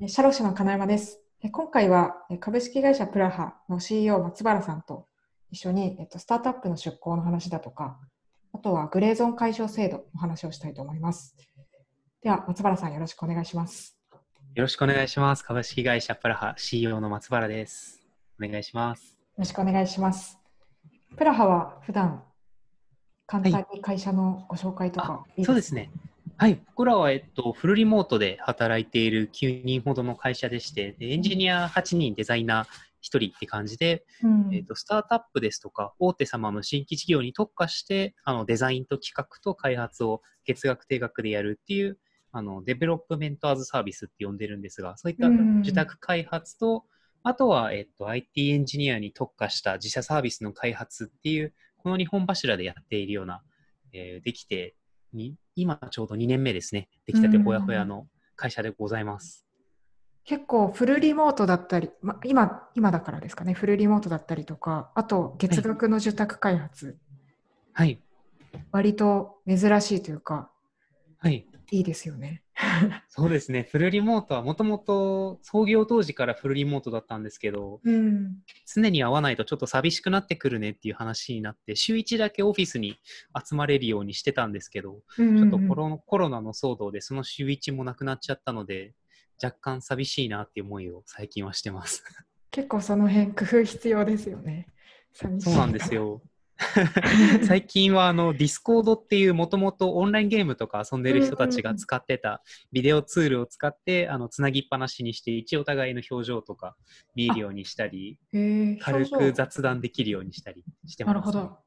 シャロシの金山です。今回は株式会社プラハの CEO 松原さんと一緒にスタートアップの出向の話だとか、あとはグレーゾーン解消制度の話をしたいと思います。では、松原さんよろしくお願いします。よろしくお願いします。株式会社プラハ CEO の松原です。お願いします。よろしくお願いします。プラハは普段簡単に会社のご紹介とかいいそうですね。はい、僕らは、えっと、フルリモートで働いている9人ほどの会社でして、でエンジニア8人、デザイナー1人って感じで、うん。えっと、スタートアップですとか、大手様の新規事業に特化して、あのデザインと企画と開発を月額定額でやるっていう、あの Development as a Service って呼んでるんですが、そういったうん。受託開発と、あとは、えっと、IT エンジニアに特化した自社サービスの開発っていう、この2本柱でやっているような、えーできてに、今ちょうど2年目ですね。できたてほやほやの会社でございます。結構フルリモートだったり、ま、今今だからですかね、フルリモートだったりとか、あと月額の受託開発、はい。割と珍しいというか、はい。いいですよね。そうですね。フルリモートはもともと創業当時からフルリモートだったんですけど、うん、常に会わないとちょっと寂しくなってくるねっていう話になって、週1だけオフィスに集まれるようにしてたんですけど、ちょちょっとコロコロナの騒動でその週1もなくなっちゃったので、若干寂しいなっていう思いを最近はしてます。結構その辺工夫必要ですよね。寂しいそうなんです。よ。最近はあのディスコードっていうもともとオンラインゲームとか遊んでる人たちが使ってたビデオツールを使ってあのつなぎっぱなしにして一応お互いの表情とか見えるようにしたり軽く雑談できるようにしたりしてます。なるほど。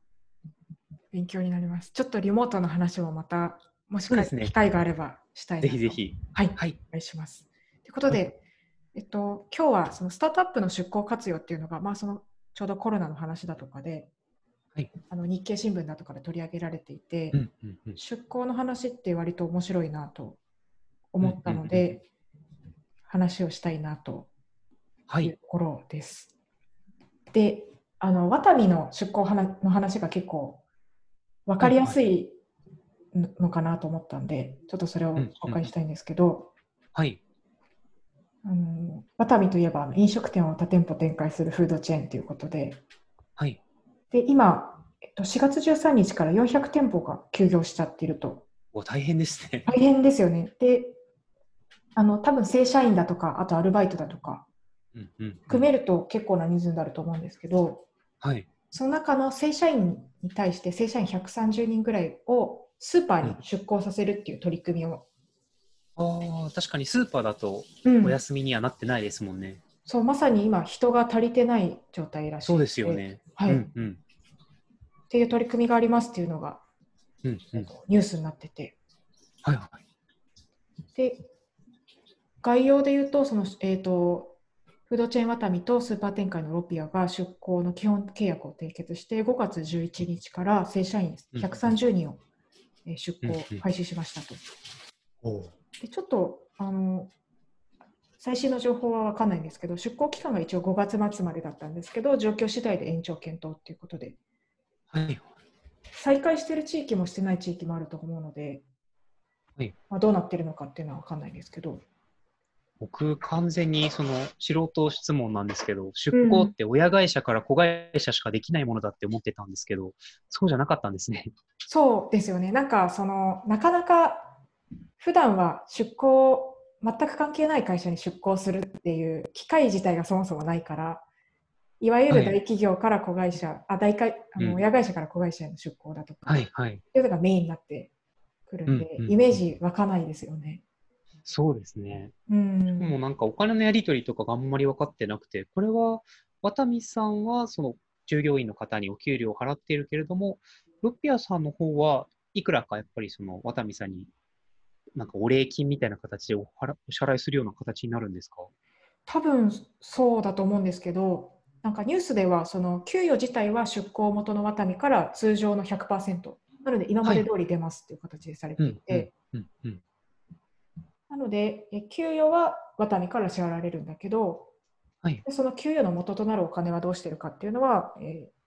勉強になります。ちょっとリモートの話もまた、もしかそうですね機会があればしたい。ぜひぜ。ひ。はい、はい。お願いします。ということで、えっと、今日はそのスタートアップの出向活用っていうのが、まあ、そのちょうどコロナの話だとかで、はいあの日経新聞だとかで取り上げられていて、うんうんうん出向の話って割と面白いなと思ったのうんうんで、話をしたいなとはいいうと。ころです。で、あのワタミの出向はなの話が結構分かりやすいののかなと思ったんで、ちょっとそれを紹介したいんですけど、はい。あのワタミといえば飲食店を多店舗展開するフードチェーンということで、はい。で今、えっと、4月13日から400店舗が休業しちゃっていると。お大変ですね。大変ですよね。で、あの多分正社員だとか、あとアルバイトだとか、うんうんうん含めると結構な人数になると思うんですけど、はい。その中の正社員に対して正社員130人ぐらいをスーパーに出向させるっていう取り組みを、ああ、確かにスーパーだとうんお休みにはなってないですもんね。そうまさに今人が足りてない状態らしいそうですよ。ね。はいうんうん。っていう取り組みがありますっていうのがうんうん。ニュースになっててはいはい。で概要で言うとその、えー、とフードチェーンワタミとスーパー展開のロピアが出向の基本契約を締結して5月11日から正社員130人をえー出向うんうん開始しましたと。おうでちょっとあの最新の情報は分かんないんですけど出向期間が一応5月末までだったんですけど状況次第で延長検討ということではい。再開している地域もしてない地域もあると思うので、はいまあ、どうなってるのかっていうのは分かんないですけど僕、完全にその素人質問なんですけど、出向って親会社から子会社しかできないものだって思ってたんですけど、そうじゃなかったんですね。そうですよねなんかそのなかなか普段は出向全く関係ない会社に出向するっていう機会自体がそもそもないからいわゆるはい大企業から子会社、あ大会あのうん親会社から子会社への出向だとか、はいはい。いうのがメインになってくるんで、うんうんイメージ湧かないですよね。そうですね。うん、もうなんかお金のやり取りとかがあんまり分かってなくて、これは渡美さんはその従業員の方にお給料を払っているけれども、ロピアさんの方はいくらかやっぱりその渡美さんになんかお礼金みたいな形でお払お支払いするような形になるんですか？多分そうだと思うんですけど、なんかニュースではその給与自体は出向元のワタミから通常の100%、なので今まで通り出ますっていう形でされていて。なのでえ給与はワタミから支払われるんだけど、はい。でその給与の元となるお金はどうしてるかっていうのは、えー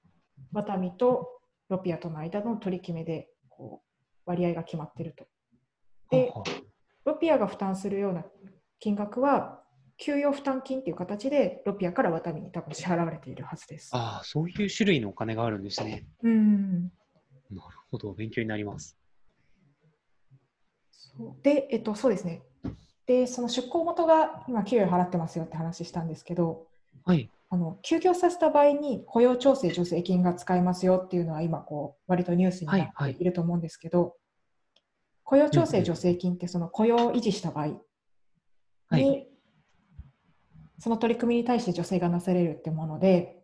ワタミとロピアとの間の取り決めでこう割合が決まってると。でロピアが負担するような金額は、給与負担金っていう形でロピアからワタミに多分支払われているはずです。ああ、そういう種類のお金があるんですね。うんなるほど、勉強になります。そうで、えっと、そうですね。で、その出向元が今、給与払ってますよって話したんですけど、はい。あの休業させた場合に雇用調整助成金が使えますよっていうのは今こう割とニュースになっていると思うんですけど、雇用調整助成金ってその雇用を維持した場合に、はい。その取り組みに対して助成がなされるってもので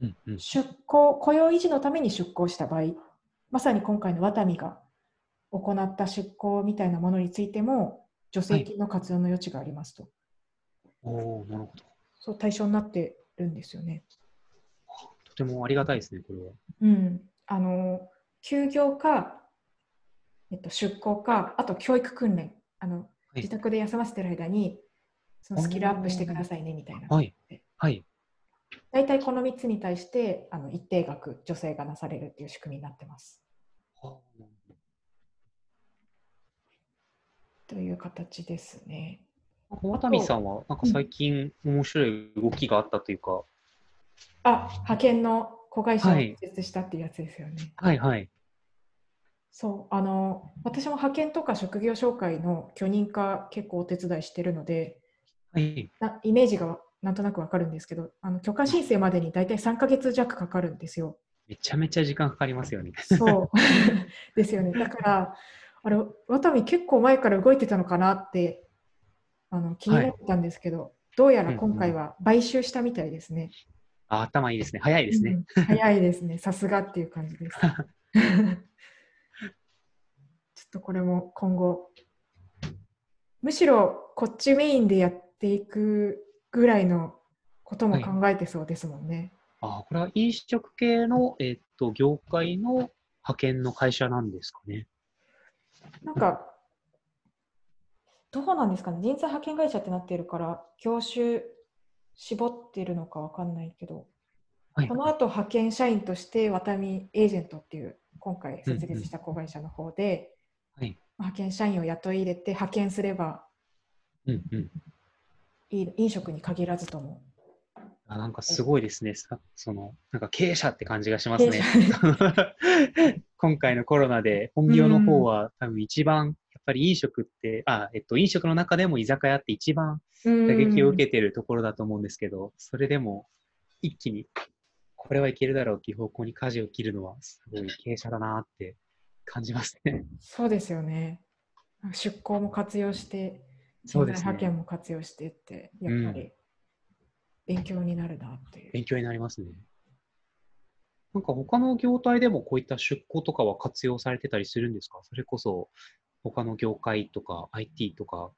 うんうん。出向雇用維持のために出向した場合まさに今回のワタミが行った出向みたいなものについても助成金の活用の余地がありますと、おおなるほど。そう対象になってるんですよね。とてもありがたいですね、これは。うん、あの休業か、えっと、出向か、あと教育訓練あの、はい自宅で休ませてる間にそのスキルアップしてくださいねみたいな。はい。はい。大体この3つに対してあの一定額助成がなされるっていう仕組みになってます。という形ですね。渡美さんは、なんか最近面白い動きがあったというか、あ、派遣の子会社をはい設立したっていうやつですよね。はいはい。そう、あの、私も派遣とか職業紹介の許認可結構お手伝いしてるので、はい。なイメージがなんとなくわかるんですけど、あの許可申請までに大体3ヶ月弱かかるんですよ。めちゃめちゃ時間かかりますよね。そう ですよね。だから、あれ、ワタミ結構前から動いてたのかなってあの気になってたんですけど、どうやら今回は買収したみたいですね。あ頭いいですね。早いですね。うん早いですね。さすがっていう感じです。とこれも今後、むしろこっちメインでやっていくぐらいのことも考えてそうですもんね。あこれは飲食系の、えっと、業界の派遣の会社なんですかね。なんか、どうなんですかね、人材派遣会社ってなってるから、業種絞ってるのかわかんないけど、はいそ。の後派遣社員としてワタミエージェントっていう今回設立した子会社の方で、はい。派遣社員を雇い入れて派遣すればうんうん。飲食に限らずとも。あなんかすごいですね。さその、なんか経営者って感じがしますね。今回のコロナで本業の方は、多分一番、やっぱり飲食って、あ、えっと、飲食の中でも居酒屋って一番打撃を受けてるところだと思うんですけど、それでも一気にこれはいけるだろうっていう方向に舵を切るのはすごい経営者だなって感じますね。そうですよね。出向も活用して、人材派遣も活用してって、やっぱり勉強になるなっていう。勉強になりますね。なんか他の業態でもこういった出向とかは活用されてたりするんですか？それこそ他の業界とか IT とか。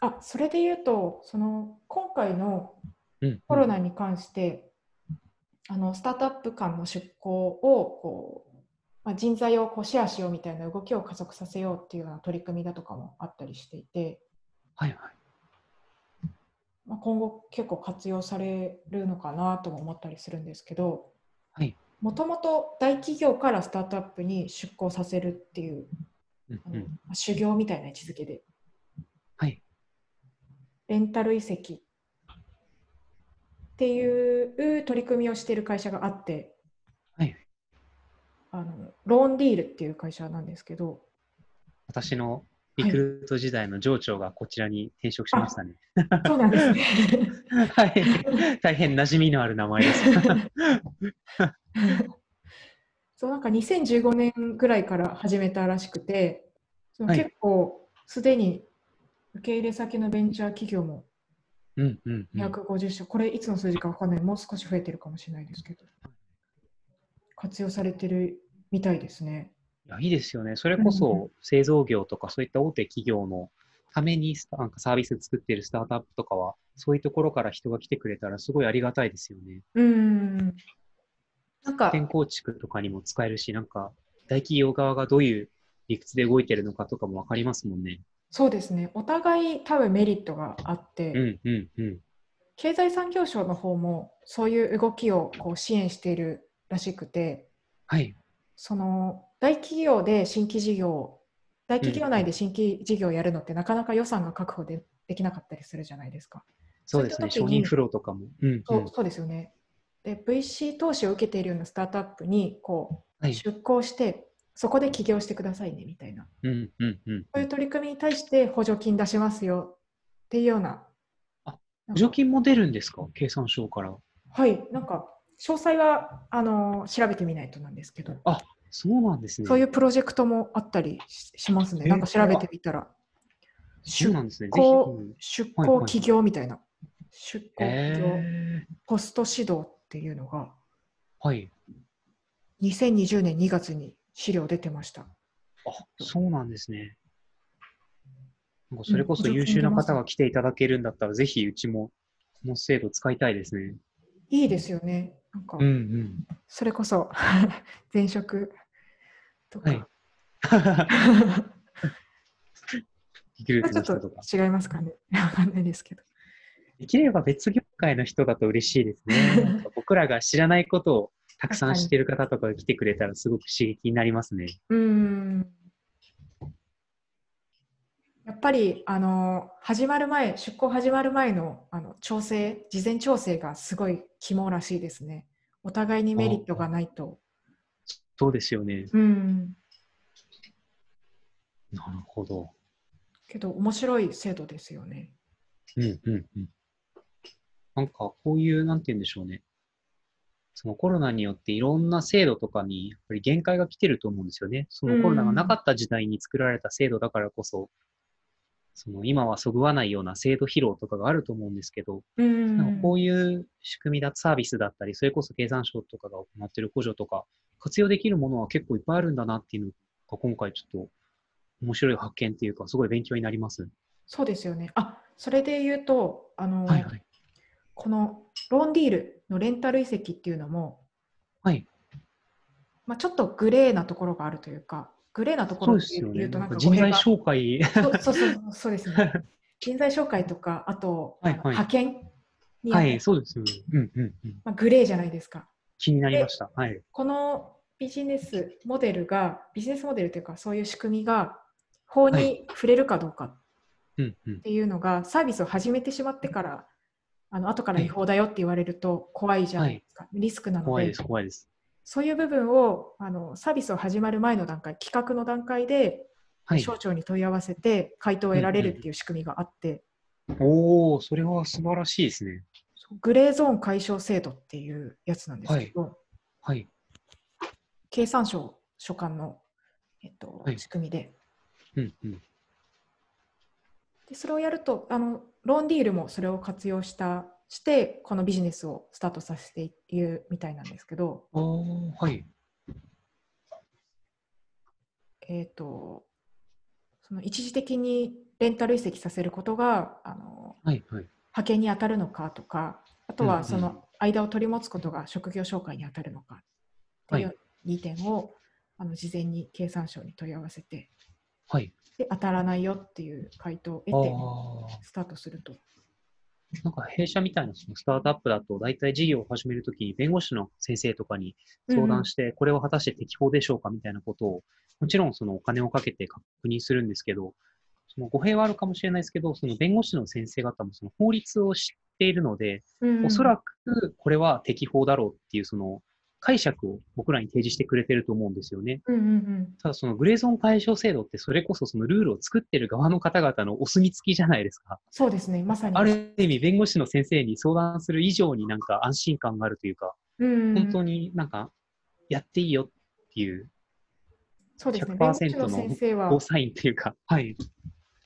あそれで言うとその今回のうん、コロナに関して、あのスタートアップ間の出向をこう、まあ、人材をこうシェアしようみたいな動きを加速させようっていうような取り組みだとかもあったりしていて、はいはい。まあ、今後結構活用されるのかなとも思ったりするんですけどはい。もともと大企業からスタートアップに出向させるっていううんうん、まあ修行みたいな位置づけではい。レンタル移籍っていう取り組みをしている会社があって、はい。あのローンディールっていう会社なんですけど、私のリクルート時代の上長がこちらに転職しましたね。そうなんですね。はい。大変馴染みのある名前です。そうなんか2015年ぐらいから始めたらしくて、そのはい結構すでに受け入れ先のベンチャー企業もうんうん、うん。250社、これいつの数字かわかんない、もう少し増えてるかもしれないですけど、活用されてるみたいですね。いや、いいですよね。それこそ製造業とかそういった大手企業のためになんかサービス作っているスタートアップとかは、そういうところから人が来てくれたらすごいありがたいですよね。うーん。なんか、店構築とかにも使えるし、なんか大企業側がどういう理屈で動いてるのかとかもわかりますもんね。そうですね、お互い多分メリットがあって、うんうんうん。経済産業省の方もそういう動きをこう支援しているらしくて、はい。その大企業で新規事業、大企業内で新規事業をやるのってなかなか予算が確保でできなかったりするじゃないですか。そうですね、フローとかも。うん、そうそうですよね。で VC 投資を受けているようなスタートアップにこう、はい出向してそこで起業してくださいねみたいなうん、うん、うん。そういう取り組みに対して補助金出しますよっていうような。あ補助金も出るんですか？経産省から。はい、なんか詳細はあの調べてみないとなんですけど、あそうなんですね。そういうプロジェクトもあったりししますね。えーなんか調べてみたら、そうなんですね。出向起業みたいな、出向起業、えー、ポスト指導っていうのがはい。2020年2月に資料出てました。あそうなんですね。なんかそれこそうん優秀な方が来ていただけるんだったら、ぜひうちもこの制度使いたいですね。いいですよね。なんかうんうん。それこそ 前職とか、はい。ちょっと違いますかね。わかんないですけど。できれば別業界の人だと嬉しいですね。僕らが知らないことをたくさん知ってる方とかが来てくれたらすごく刺激になりますね。うーんやっぱりあの始まる前、出向始まる前のあの調整、事前調整がすごい肝らしいですね。お互いにメリットがないと。そうですよね。うん。なるほど。けど面白い制度ですよね。うんうんうん。なんかこういう、なんて言うんでしょうね。そのコロナによっていろんな制度とかにやっぱり限界が来てると思うんですよね。そのコロナがなかった時代に作られた制度だからこそ、その今はそぐわないような制度疲労とかがあると思うんですけど、うんこういう仕組みだ、サービスだったり、それこそ経産省とかが行っている補助とか、活用できるものは結構いっぱいあるんだなっていうのが今回ちょっと面白い発見っていうか、すごい勉強になります。そうですよね。あそれで言うと、あのはいはい。このローンディールのレンタル移籍っていうのも、はい。まあ、ちょっとグレーなところがあるというか、グレーなところってそうとなんか人材紹介。そうそうそうそうですね。人材紹介とか、あと、はいはい派遣に、はい、そうですよね。うんうんうん。まあ、グレーじゃないですか。気になりました。はい。このビジネスモデルが、ビジネスモデルというか、そういう仕組みが法はに触れるかどうかっ。ていうのが、サービスを始めてしまってから、あの後から違法だよって言われると怖いじゃないですか。リスクなので怖いです、怖いです。そういう部分をあのサービスを始まる前の段階、企画の段階で、はい。省庁に問い合わせて回答を得られるっていう仕組みがあって、おお、それは素晴らしいですね。グレーゾーン解消制度っていうやつなんですけど、はい。経産省所管の、えっとはい仕組みでうんうん。で、それをやるとあの、ローンディールもそれを活用したして、このビジネスをスタートさせているみたいなんですけど、はい。えっとその一時的にレンタル移籍させることがあのはいはい。派遣に当たるのかとか、あとはその間を取り持つことが職業紹介に当たるのかっていう2点を、あの事前に経産省に問い合わせてはい。で、当たらないよっていう回答をあ得てあ。スタートすると。なんか弊社みたいなそのスタートアップだと、大体事業を始めるときに弁護士の先生とかに相談して、これは果たして適法でしょうかみたいなことを、もちろんそのお金をかけて確認するんですけど、その語弊はあるかもしれないですけど、その弁護士の先生方もその法律を知っているので、うん。おそらくこれは適法だろうっていうその解釈を僕らに提示してくれてると思うんですよね。うんうんうん、ただそのグレーゾーン解消制度ってそれこそそのルールを作ってる側の方々のお墨付きじゃないですか。そうですね、まさに。ある意味弁護士の先生に相談する以上になんか安心感があるというか、うん本当になんかやっていいよっていうそうですね、弁護士100%の先生はゴー、サインというか、はい。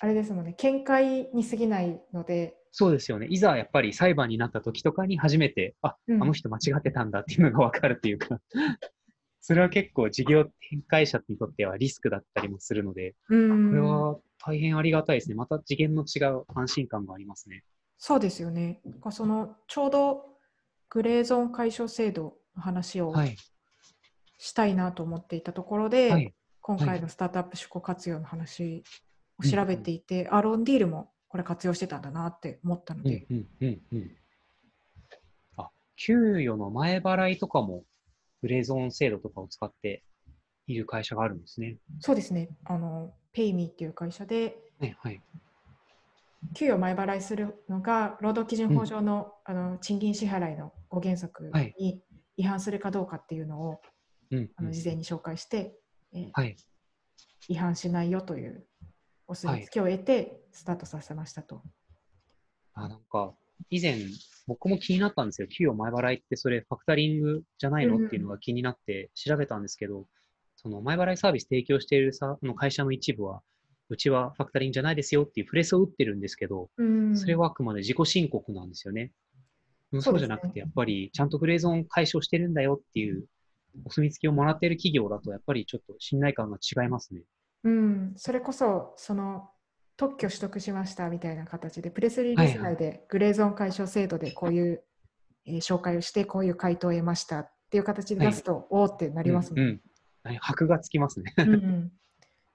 あれですもんね、見解に過ぎないので、そうですよね。いざやっぱり裁判になった時とかに初めて、あ、うんあの人間違ってたんだっていうのがわかるっていうか、それは結構事業展開者にとってはリスクだったりもするので、うんこれは大変ありがたいですね。また次元の違う安心感がありますね。そうですよね。そのちょうどグレーゾーン解消制度の話をはい。したいなと思っていたところで、はい。今回のスタートアップ出向活用の話を調べていて、アロンディールもこれ活用してたんだなって思ったのうんで、うんうんうん。あ、給与の前払いとかもグレーゾーン制度とかを使っている会社があるんですね。そうですね、あの、ペイミーっていう会社で、はいはい。給与前払いするのが労働基準法上の,、あの賃金支払いの5原則はいに違反するかどうかっていうのを、うんあの事前に紹介して、えーはい。違反しないよというお墨付きを得てスタートさせましたと。あ、なんか、以前、僕も気になったんですよ。給与前払いってそれファクタリングじゃないの？っていうのが気になって調べたんですけど、その前払いサービス提供しているさの会社の一部は、うちはファクタリングじゃないですよっていうプレスを打ってるんですけど、うんそれはあくまで自己申告なんですよね。そううじゃなくて、やっぱりちゃんとグレーゾーン解消してるんだよっていうお墨付きをもらっている企業だと、やっぱりちょっと信頼感が違いますね。うん、それこそその特許取得しましたみたいな形でプレスリリース内でグレーゾーン解消制度でこういう、えー紹介をしてこういう回答を得ましたっていう形で出すと、おーってなりますね。うん、うん。がつきますね。うんうん。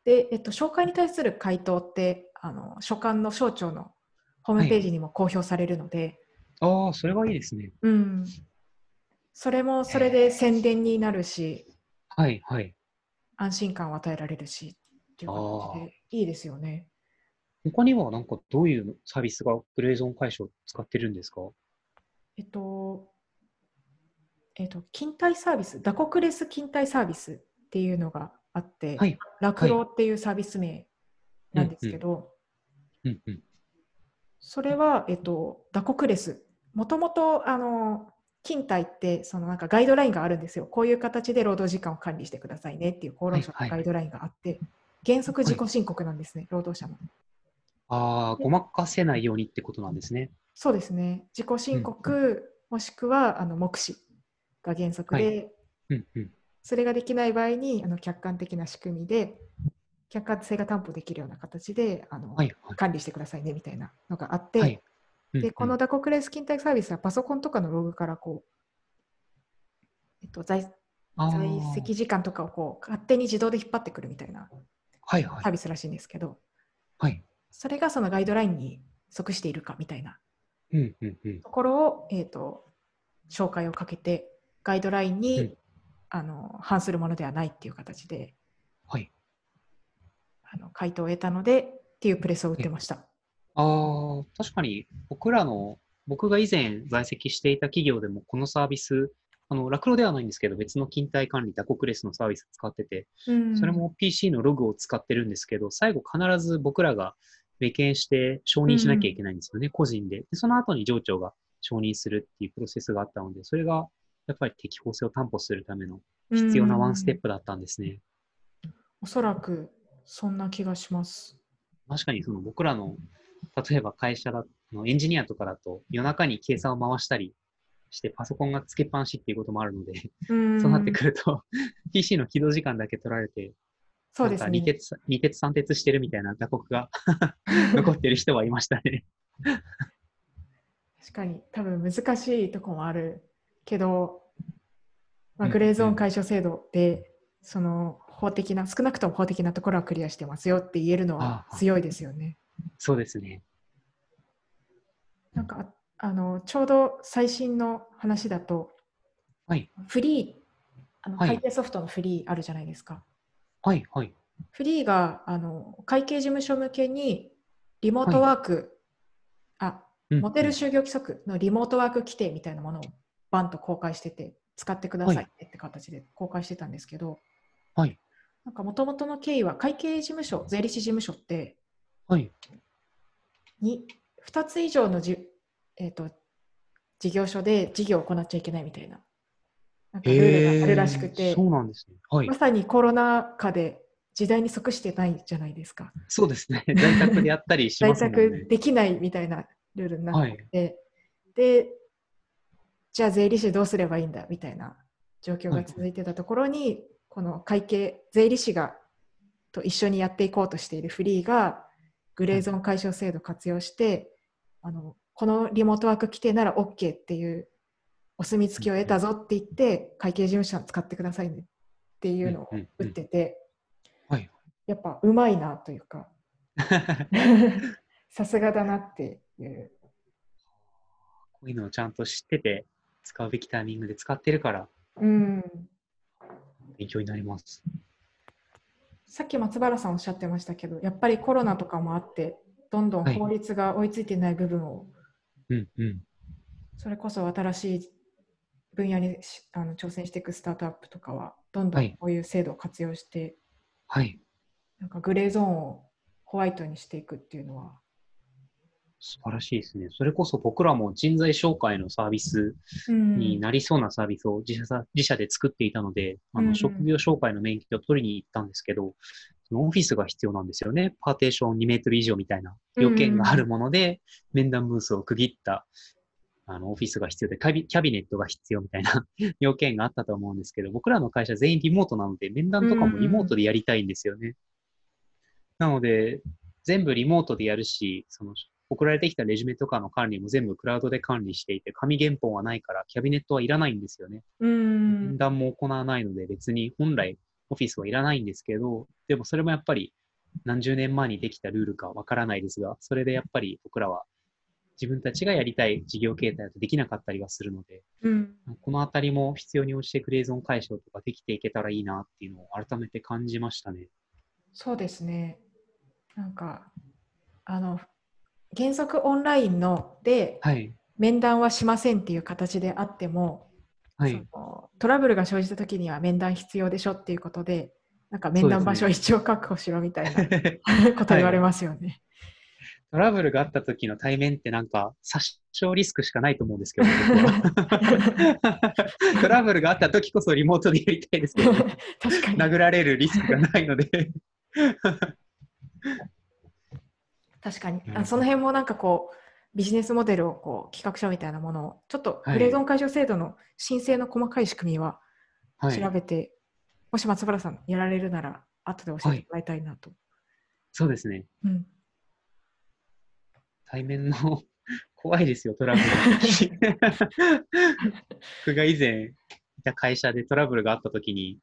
で、えっと、紹介に対する回答ってあの所管の省庁のホームページにも公表されるので、ああ、それはいいですね。うん、それもそれで宣伝になるし。はい、はい。安心感を与えられるしっていう形でいいですよね。他にはなんかどういうサービスがグレーゾーン解消使ってるんですか？えっと、えっと、勤怠サービス、ダコクレス勤怠サービスっていうのがあって、はい。ラクロっていうサービス名なんですけど、うんうん。それは、えっと、ダコクレス。もともと、あの、勤怠って、そのなんかガイドラインがあるんですよ。こういう形で労働時間を管理してくださいねっていう厚労省はいはいのガイドラインがあって、原則自己申告なんですね、労働者の。ああ、ごまかせないようにってことなんですね。そうですね。自己申告、もしくはあの目視が原則で、うんうん。それができない場合にあの客観的な仕組みで客観性が担保できるような形であの、はい、はい。管理してくださいねみたいなのがあって、はいうんうんでこのダコクレス勤怠サービスはパソコンとかのログからこう、えっと、在在籍時間とかをこう勝手に自動で引っ張ってくるみたいなはい、はいサー。ビスらしいんですけど、はい。それがそのガイドラインに即しているかみたいなうんうんうん。ところを、えー、と紹介をかけてガイドラインに、うんあの反するものではないっていう形ではい。あの回答を得たのでっていうプレスを打ってました。ああ、確かに僕らの、僕が以前在籍していた企業でもこのサービス、あの、ラクロではないんですけど、別の勤怠管理、ダコクレスのサービス使ってて、うんそれも PC のログを使ってるんですけど、最後必ず僕らが目検して承認しなきゃいけないんですよね、個人でで。その後に上長が承認するっていうプロセスがあったので、それがやっぱり適法性を担保するための必要なワンステップだったんですね。おそらくそんな気がします。確かにその僕らの、例えば会社だのエンジニアとかだと夜中に計算を回したりしてパソコンがつけっぱなしっていうこともあるので、うんそうなってくると PC の起動時間だけ取られて、そうですね。二鉄二鉄三鉄してるみたいな打刻が 残ってる人はいましたね。確かに多分難しいところもあるけど、まあ、うんグレーゾーン解消制度で、その法的な少なくとも法的なところはクリアしてますよって言えるのは強いですよね。そうですね。なんかあのちょうど最新の話だとはい。フリーあのはい会計ソフトのフリーあるじゃないですか。はい、はい。フリーがあの会計事務所向けにリモートワーク、あうんモテる就業規則のリモートワーク規定みたいなものをバンと公開してて使ってくださいって形で公開してたんですけど、はい。なんか元々の経緯は会計事務所税理士事務所ってはい。に2つ以上のじ、えー、と事業所で事業を行っちゃいけないみたいななんかルールがあるらしくて、そうなんですね。はいま。さにコロナ禍で時代に即してないじゃないですか。そうですね。在宅でやったりし在ますね。宅できないみたいなルールになってて、でじゃあ税理士どうすればいいんだみたいな状況が続いてたところに、この会計税理士がと一緒にやっていこうとしているフリーがグレーゾーン解消制度を活用して、あのこのリモートワーク規定なら OK っていうお墨付きを得たぞって言って会計事務所を使ってくださいねっていうのを打ってて、はい。やっぱうまいなというか さすがだなっていう。こういうのをちゃんと知ってて、使うべきタイミングで使ってるから、うん、勉強になります。さっき松原さんおっしゃってましたけどやっぱりコロナとかもあってどんどんはい法律が追いついてない部分を、うんうん。それこそ新しい分野にしあの挑戦していくスタートアップとかは、どんどはいんこういう制度を活用して、はい。なんかグレーゾーンをホワイトにしていくっていうのは、素晴らしいですね。それこそ僕らも人材紹介のサービスうんになりそうなサービスを自社さ自社で作っていたので、あの職業紹介の免許を取りに行ったんですけど、オフィスが必要なんですよね。パーテーション2メートル以上みたいな要件があるもので、面談ブースを区切ったあのオフィスが必要でキャビ、ネットが必要みたいな 要件があったと思うんですけど、僕らの会社全員リモートなので、面談とかもリモートでやりたいんですよね。なので、全部リモートでやるし、その送られてきたレジュメとかの管理も全部クラウドで管理していて、紙原本はないからキャビネットはいらないんですよね。うん面談も行わないので、別に本来オフィスはいらないんですけど、でもそれもやっぱり何十年前にできたルールかわからないですが、それでやっぱり僕らは自分たちがやりたい事業形態だとできなかったりはするので、うんこのあたりも必要に応じてグレーゾーン解消とかできていけたらいいなっていうのを改めて感じましたね。そうですね。なんか、あの、原則オンラインのではい。面談はしませんっていう形であっても、はい。トラブルが生じた時には面談必要でしょっていうことで、なんか面談場所を一応確保しろみたいな こと言われますよね。トラブルがあった時の対面ってなんか殺傷リスクしかないと思うんですけど、トラブルがあった時こそリモートでやりたいですけど、確かに。殴られるリスクがないので。確かにうんあその辺もなんかこうビジネスモデルをこう企画書みたいなものをちょっとはいグレーゾーン解消制度の申請の細かい仕組みははい調べて、もし松原さんやられるなら後で教えてもらいたいなと。そうですね。うん、対面の 怖いですよ、トラブル。僕が以前いた会社でトラブルがあった時に、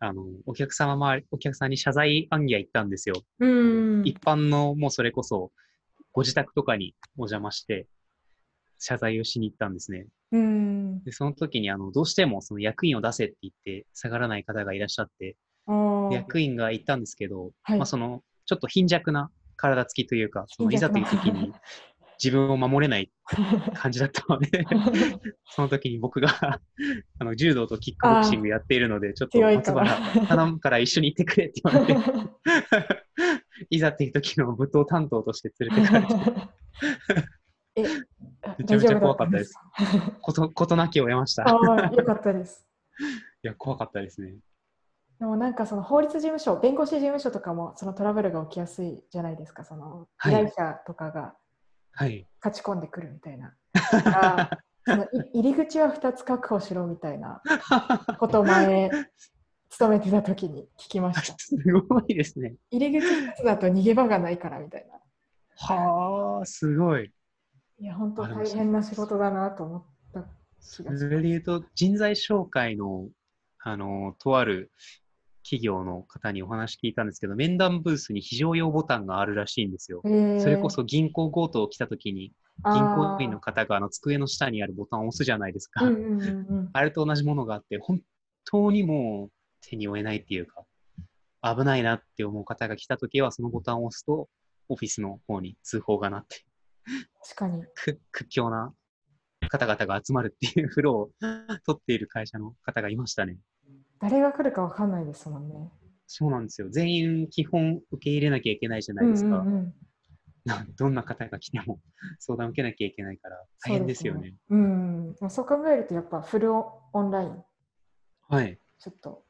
あの、お客様周り、お客さんに謝罪案件行ったんですよ。うん一般のもうそれこそご自宅とかにお邪魔して謝罪をしに行ったんですね。うん。で、その時にあの、どうしてもその役員を出せって言って下がらない方がいらっしゃって、役員が言ったんですけど、はいまあその、ちょっと貧弱な体つきというか、そのいざという時に 自分を守れない感じだったので、その時に僕が あの柔道とキックボクシングやっているので、ちょっと松原頼むから一緒に行ってくれって言われて、いざっていう時の武闘担当として連れてかれて、えめちゃめちゃ怖かったですこと ことなきを得ました。いああよかったです。や、怖かったですね。でもなんかその法律事務所、弁護士事務所とかもそのトラブルが起きやすいじゃないですか、その依はい頼者とかがはい。勝ち込んでくるみたいな。入り口は2つ確保しろみたいなことを前、勤めてた時に聞きました。すごいですね。入り口1つだと逃げ場がないからみたいな。はあ、すごい。いや、本当大変な仕事だなと思ったそれで言うと、人材紹介の、あの、とある企業の方にお話聞いたんですけど、面談ブースに非常用ボタンがあるらしいんですよ。それこそ銀行強盗来た時に、銀行員の方があの机の下にあるボタンを押すじゃないですか。あーうんうんうんうんあれと同じものがあって、本当にもう手に負えないっていうか、危ないなって思う方が来た時は、そのボタンを押すと、オフィスの方に通報がなって、確かに。く屈強な方々が集まるっていうフローを 取っている会社の方がいましたね。誰が来るかわかんないですもんね。そうなんですよ。全員基本受け入れなきゃいけないじゃないですか。うんうんうんな どんな方が来ても 相談受けなきゃいけないから大変ですよね。うん、まあそう考えるとやっぱフルオンラインはい。ちょっと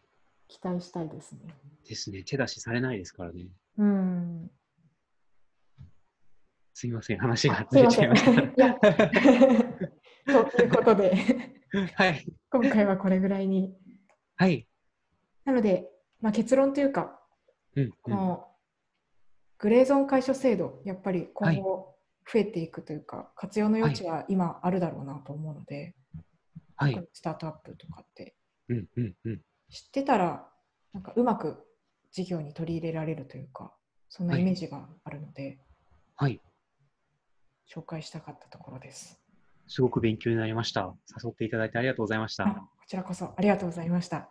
期待したいですね。ですね。手出しされないですからね。うん。すいません。話がずれ。ちゃいましいやということでた。はい。今回はこれぐらいに。はい。なので、まあ、結論というかうん、うん。このグレーゾーン解消制度やっぱり今後増えていくというか、活用の余地は今あるだろうなと思うので、はい。スタートアップとかってうん、うん、うん。知ってたらなんかうまく事業に取り入れられるというかそんなイメージがあるので、はい。紹介したかったところです。すごく勉強になりました。誘っていただいてありがとうございました。あこちらこそありがとうございました。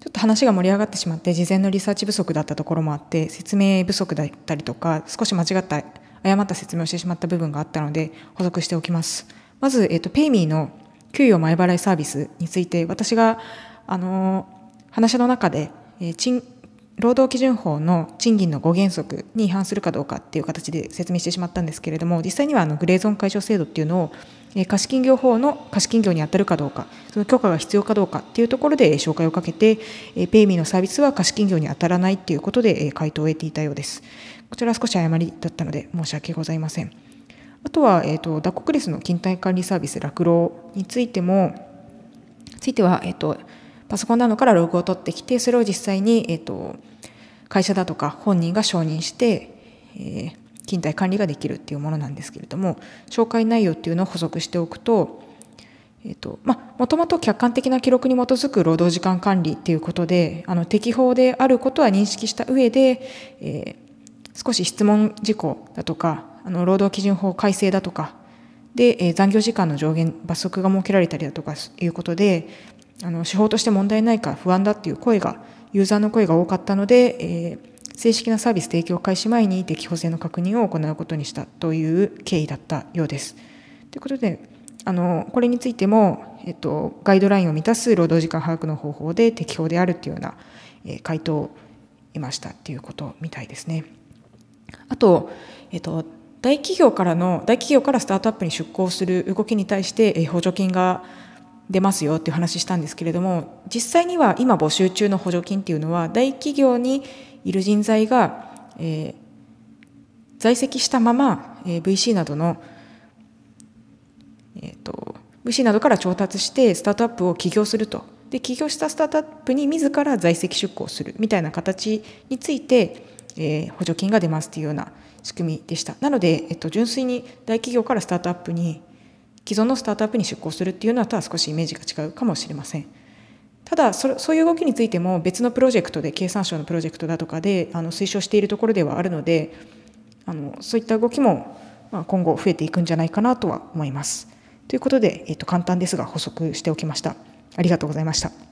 ちょっとと話が盛り上がってしまって事前のリサーチ不足だったところもあって説明不足だったりとか少し間違った誤った説明をしてしまった部分があったので補足しておきます。まず、えっと、ペイミーの給与前払いサービスについて私があの話の中で、えー、賃労働基準法の賃金の5原則に違反するかどうかっていう形で説明してしまったんですけれども実際にはあのグレーゾーン解消制度っていうのをえ貸金業法の貸金業に当たるかどうかその許可が必要かどうかっていうところで紹介をかけてえペイミーのサービスは貸金業に当たらないっていうことでえ回答を得ていたようです。こちらは少し誤りだったので申し訳ございません。あとは、えーと、ダコクレスの勤怠管理サービス落労についてもついては、えーと、パソコンなどからログを取ってきてそれを実際に、えーと会社だとか本人が承認して、えー、勤怠管理ができるっていうものなんですけれども紹介内容っていうのを補足しておくとえーとまもともと客観的な記録に基づく労働時間管理っていうことであの適法であることは認識した上で、えー、少し質問事項だとかあの労働基準法改正だとかで、え、残業時間の上限罰則が設けられたりだとかいうことであの手法として問題ないか不安だっていう声がユーザーの声が多かったので、えー、正式なサービス提供開始前に適法性の確認を行うことにしたという経緯だったようです。ということであのこれについても、えっと、ガイドラインを満たす労働時間把握の方法で適法であるというような、えー、回答を得ましたということみたいですね。あと、えっと、大企業からの大企業からスタートアップに出向する動きに対して、補助金が出ますよっていう話したんですけれども実際には今募集中の補助金っていうのは大企業にいる人材が、えー、在籍したまま、えー、VC などの、えーと、VC などから調達してスタートアップを起業すると。で起業したスタートアップに自ら在籍出向するみたいな形について、えー、補助金が出ますというような仕組みでしたなので、えっと、純粋に大企業からスタートアップに既存のスタートアップに出向するっていうのはとは少しイメージが違うかもしれません。ただそそういう動きについても別のプロジェクトで経産省のプロジェクトだとかであの推奨しているところではあるのであのそういった動きも、まあ、今後増えていくんじゃないかなとは思います。ということで、えー、と簡単ですが補足しておきました。ありがとうございました。